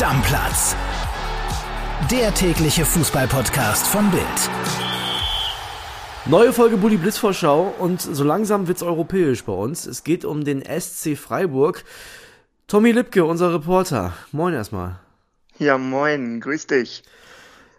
Stammplatz. Der tägliche Fußballpodcast von Bild. Neue Folge Bully Blitz Vorschau und so langsam wird's europäisch bei uns. Es geht um den SC Freiburg. Tommy Lipke, unser Reporter. Moin erstmal. Ja, moin, grüß dich.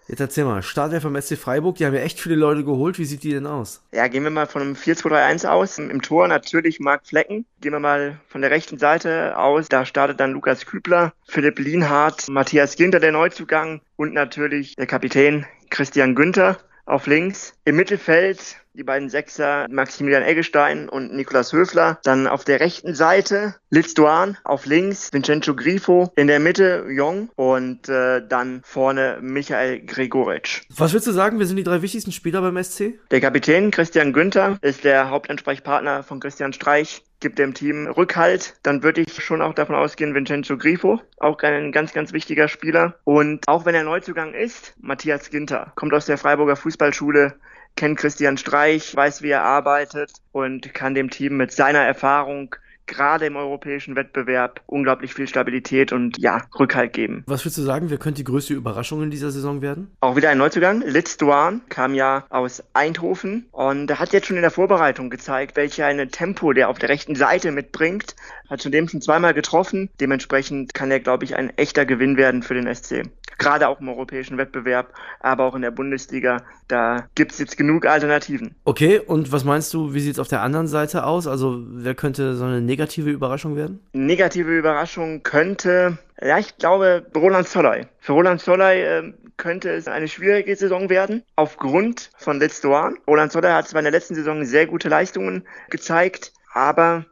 Jetzt erzähl mal, Startelf vom SC Freiburg, die haben ja echt viele Leute geholt. Wie sieht die denn aus? Ja, gehen wir mal von einem 4-2-3-1 aus. Im Tor natürlich Marc Flecken. Gehen wir mal von der rechten Seite aus. Da startet dann Lukas Kübler, Philipp Lienhardt, Matthias Ginter, der Neuzugang und natürlich der Kapitän Christian Günther auf links. Im Mittelfeld die beiden Sechser Maximilian Eggestein und Niklas Höfler. Dann auf der rechten Seite Litz Duan, auf links Vincenzo Grifo, in der Mitte Jong und äh, dann vorne Michael Gregoritsch. Was würdest du sagen, wir sind die drei wichtigsten Spieler beim SC? Der Kapitän Christian Günther ist der Hauptansprechpartner von Christian Streich gibt dem Team Rückhalt, dann würde ich schon auch davon ausgehen, Vincenzo Grifo, auch ein ganz, ganz wichtiger Spieler. Und auch wenn er Neuzugang ist, Matthias Ginter, kommt aus der Freiburger Fußballschule, kennt Christian Streich, weiß, wie er arbeitet und kann dem Team mit seiner Erfahrung gerade im europäischen Wettbewerb unglaublich viel Stabilität und ja, Rückhalt geben. Was würdest du sagen, wer könnte die größte Überraschung in dieser Saison werden? Auch wieder ein Neuzugang. Litz Duan kam ja aus Eindhoven und hat jetzt schon in der Vorbereitung gezeigt, welche eine Tempo der auf der rechten Seite mitbringt. Hat zudem schon zweimal getroffen. Dementsprechend kann er, glaube ich, ein echter Gewinn werden für den SC gerade auch im europäischen Wettbewerb, aber auch in der Bundesliga. Da gibt es jetzt genug Alternativen. Okay, und was meinst du, wie sieht es auf der anderen Seite aus? Also wer könnte so eine negative Überraschung werden? Negative Überraschung könnte, ja, ich glaube, Roland Zolley. Für Roland Zolley äh, könnte es eine schwierige Saison werden, aufgrund von Let's Doan. Roland Zolley hat zwar in der letzten Saison sehr gute Leistungen gezeigt, aber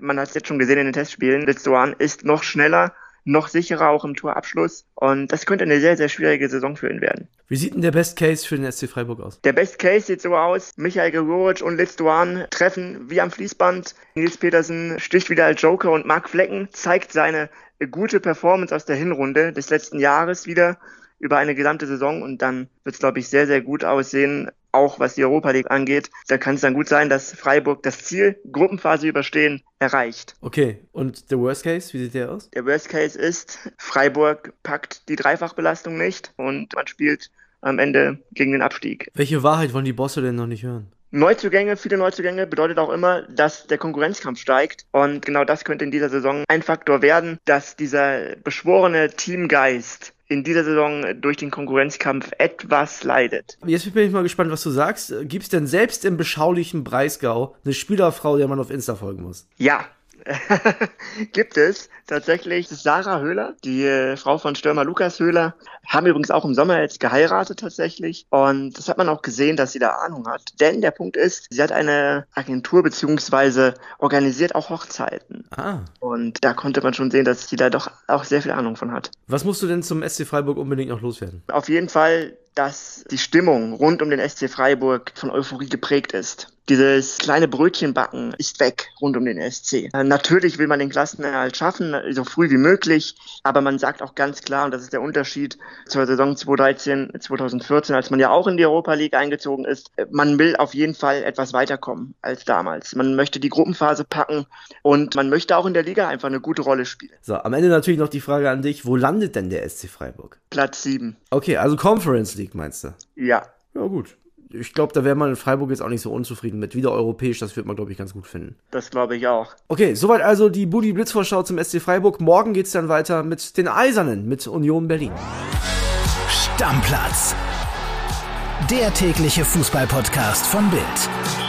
man hat es jetzt schon gesehen in den Testspielen, Let's Doan ist noch schneller noch sicherer auch im Torabschluss. Und das könnte eine sehr, sehr schwierige Saison für ihn werden. Wie sieht denn der Best Case für den SC Freiburg aus? Der Best Case sieht so aus, Michael Gregoritsch und Litz Duan treffen wie am Fließband. Nils Petersen sticht wieder als Joker und Marc Flecken zeigt seine gute Performance aus der Hinrunde des letzten Jahres wieder über eine gesamte Saison und dann wird es, glaube ich, sehr, sehr gut aussehen auch was die Europa League angeht. Da kann es dann gut sein, dass Freiburg das Ziel, Gruppenphase überstehen, erreicht. Okay, und der Worst Case, wie sieht der aus? Der Worst Case ist, Freiburg packt die Dreifachbelastung nicht und man spielt am Ende gegen den Abstieg. Welche Wahrheit wollen die Bosse denn noch nicht hören? Neuzugänge, viele Neuzugänge bedeutet auch immer, dass der Konkurrenzkampf steigt. Und genau das könnte in dieser Saison ein Faktor werden, dass dieser beschworene Teamgeist in dieser Saison durch den Konkurrenzkampf etwas leidet. Jetzt bin ich mal gespannt, was du sagst. Gibt es denn selbst im beschaulichen Breisgau eine Spielerfrau, der man auf Insta folgen muss? Ja, gibt es tatsächlich Sarah Höhler, die äh, Frau von Stürmer Lukas Höhler, haben übrigens auch im Sommer jetzt geheiratet tatsächlich und das hat man auch gesehen, dass sie da Ahnung hat. Denn der Punkt ist, sie hat eine Agentur beziehungsweise organisiert auch Hochzeiten. Ah. Und da konnte man schon sehen, dass sie da doch auch sehr viel Ahnung von hat. Was musst du denn zum SC Freiburg unbedingt noch loswerden? Auf jeden Fall dass die Stimmung rund um den SC Freiburg von Euphorie geprägt ist. Dieses kleine Brötchenbacken ist weg rund um den SC. Äh, natürlich will man den Klassenerhalt schaffen, so früh wie möglich, aber man sagt auch ganz klar, und das ist der Unterschied zur Saison 2013, 2014, als man ja auch in die Europa League eingezogen ist, äh, man will auf jeden Fall etwas weiterkommen als damals. Man möchte die Gruppenphase packen und man möchte auch in der Liga einfach eine gute Rolle spielen. So, am Ende natürlich noch die Frage an dich, wo landet denn der SC Freiburg? Platz 7. Okay, also Conference League meinst du? Ja. Ja, gut. Ich glaube, da wäre man in Freiburg jetzt auch nicht so unzufrieden mit. Wieder europäisch, das wird man, glaube ich, ganz gut finden. Das glaube ich auch. Okay, soweit also die Budi Blitzvorschau zum SC Freiburg. Morgen geht es dann weiter mit den Eisernen, mit Union Berlin. Stammplatz. Der tägliche Fußballpodcast von Bild.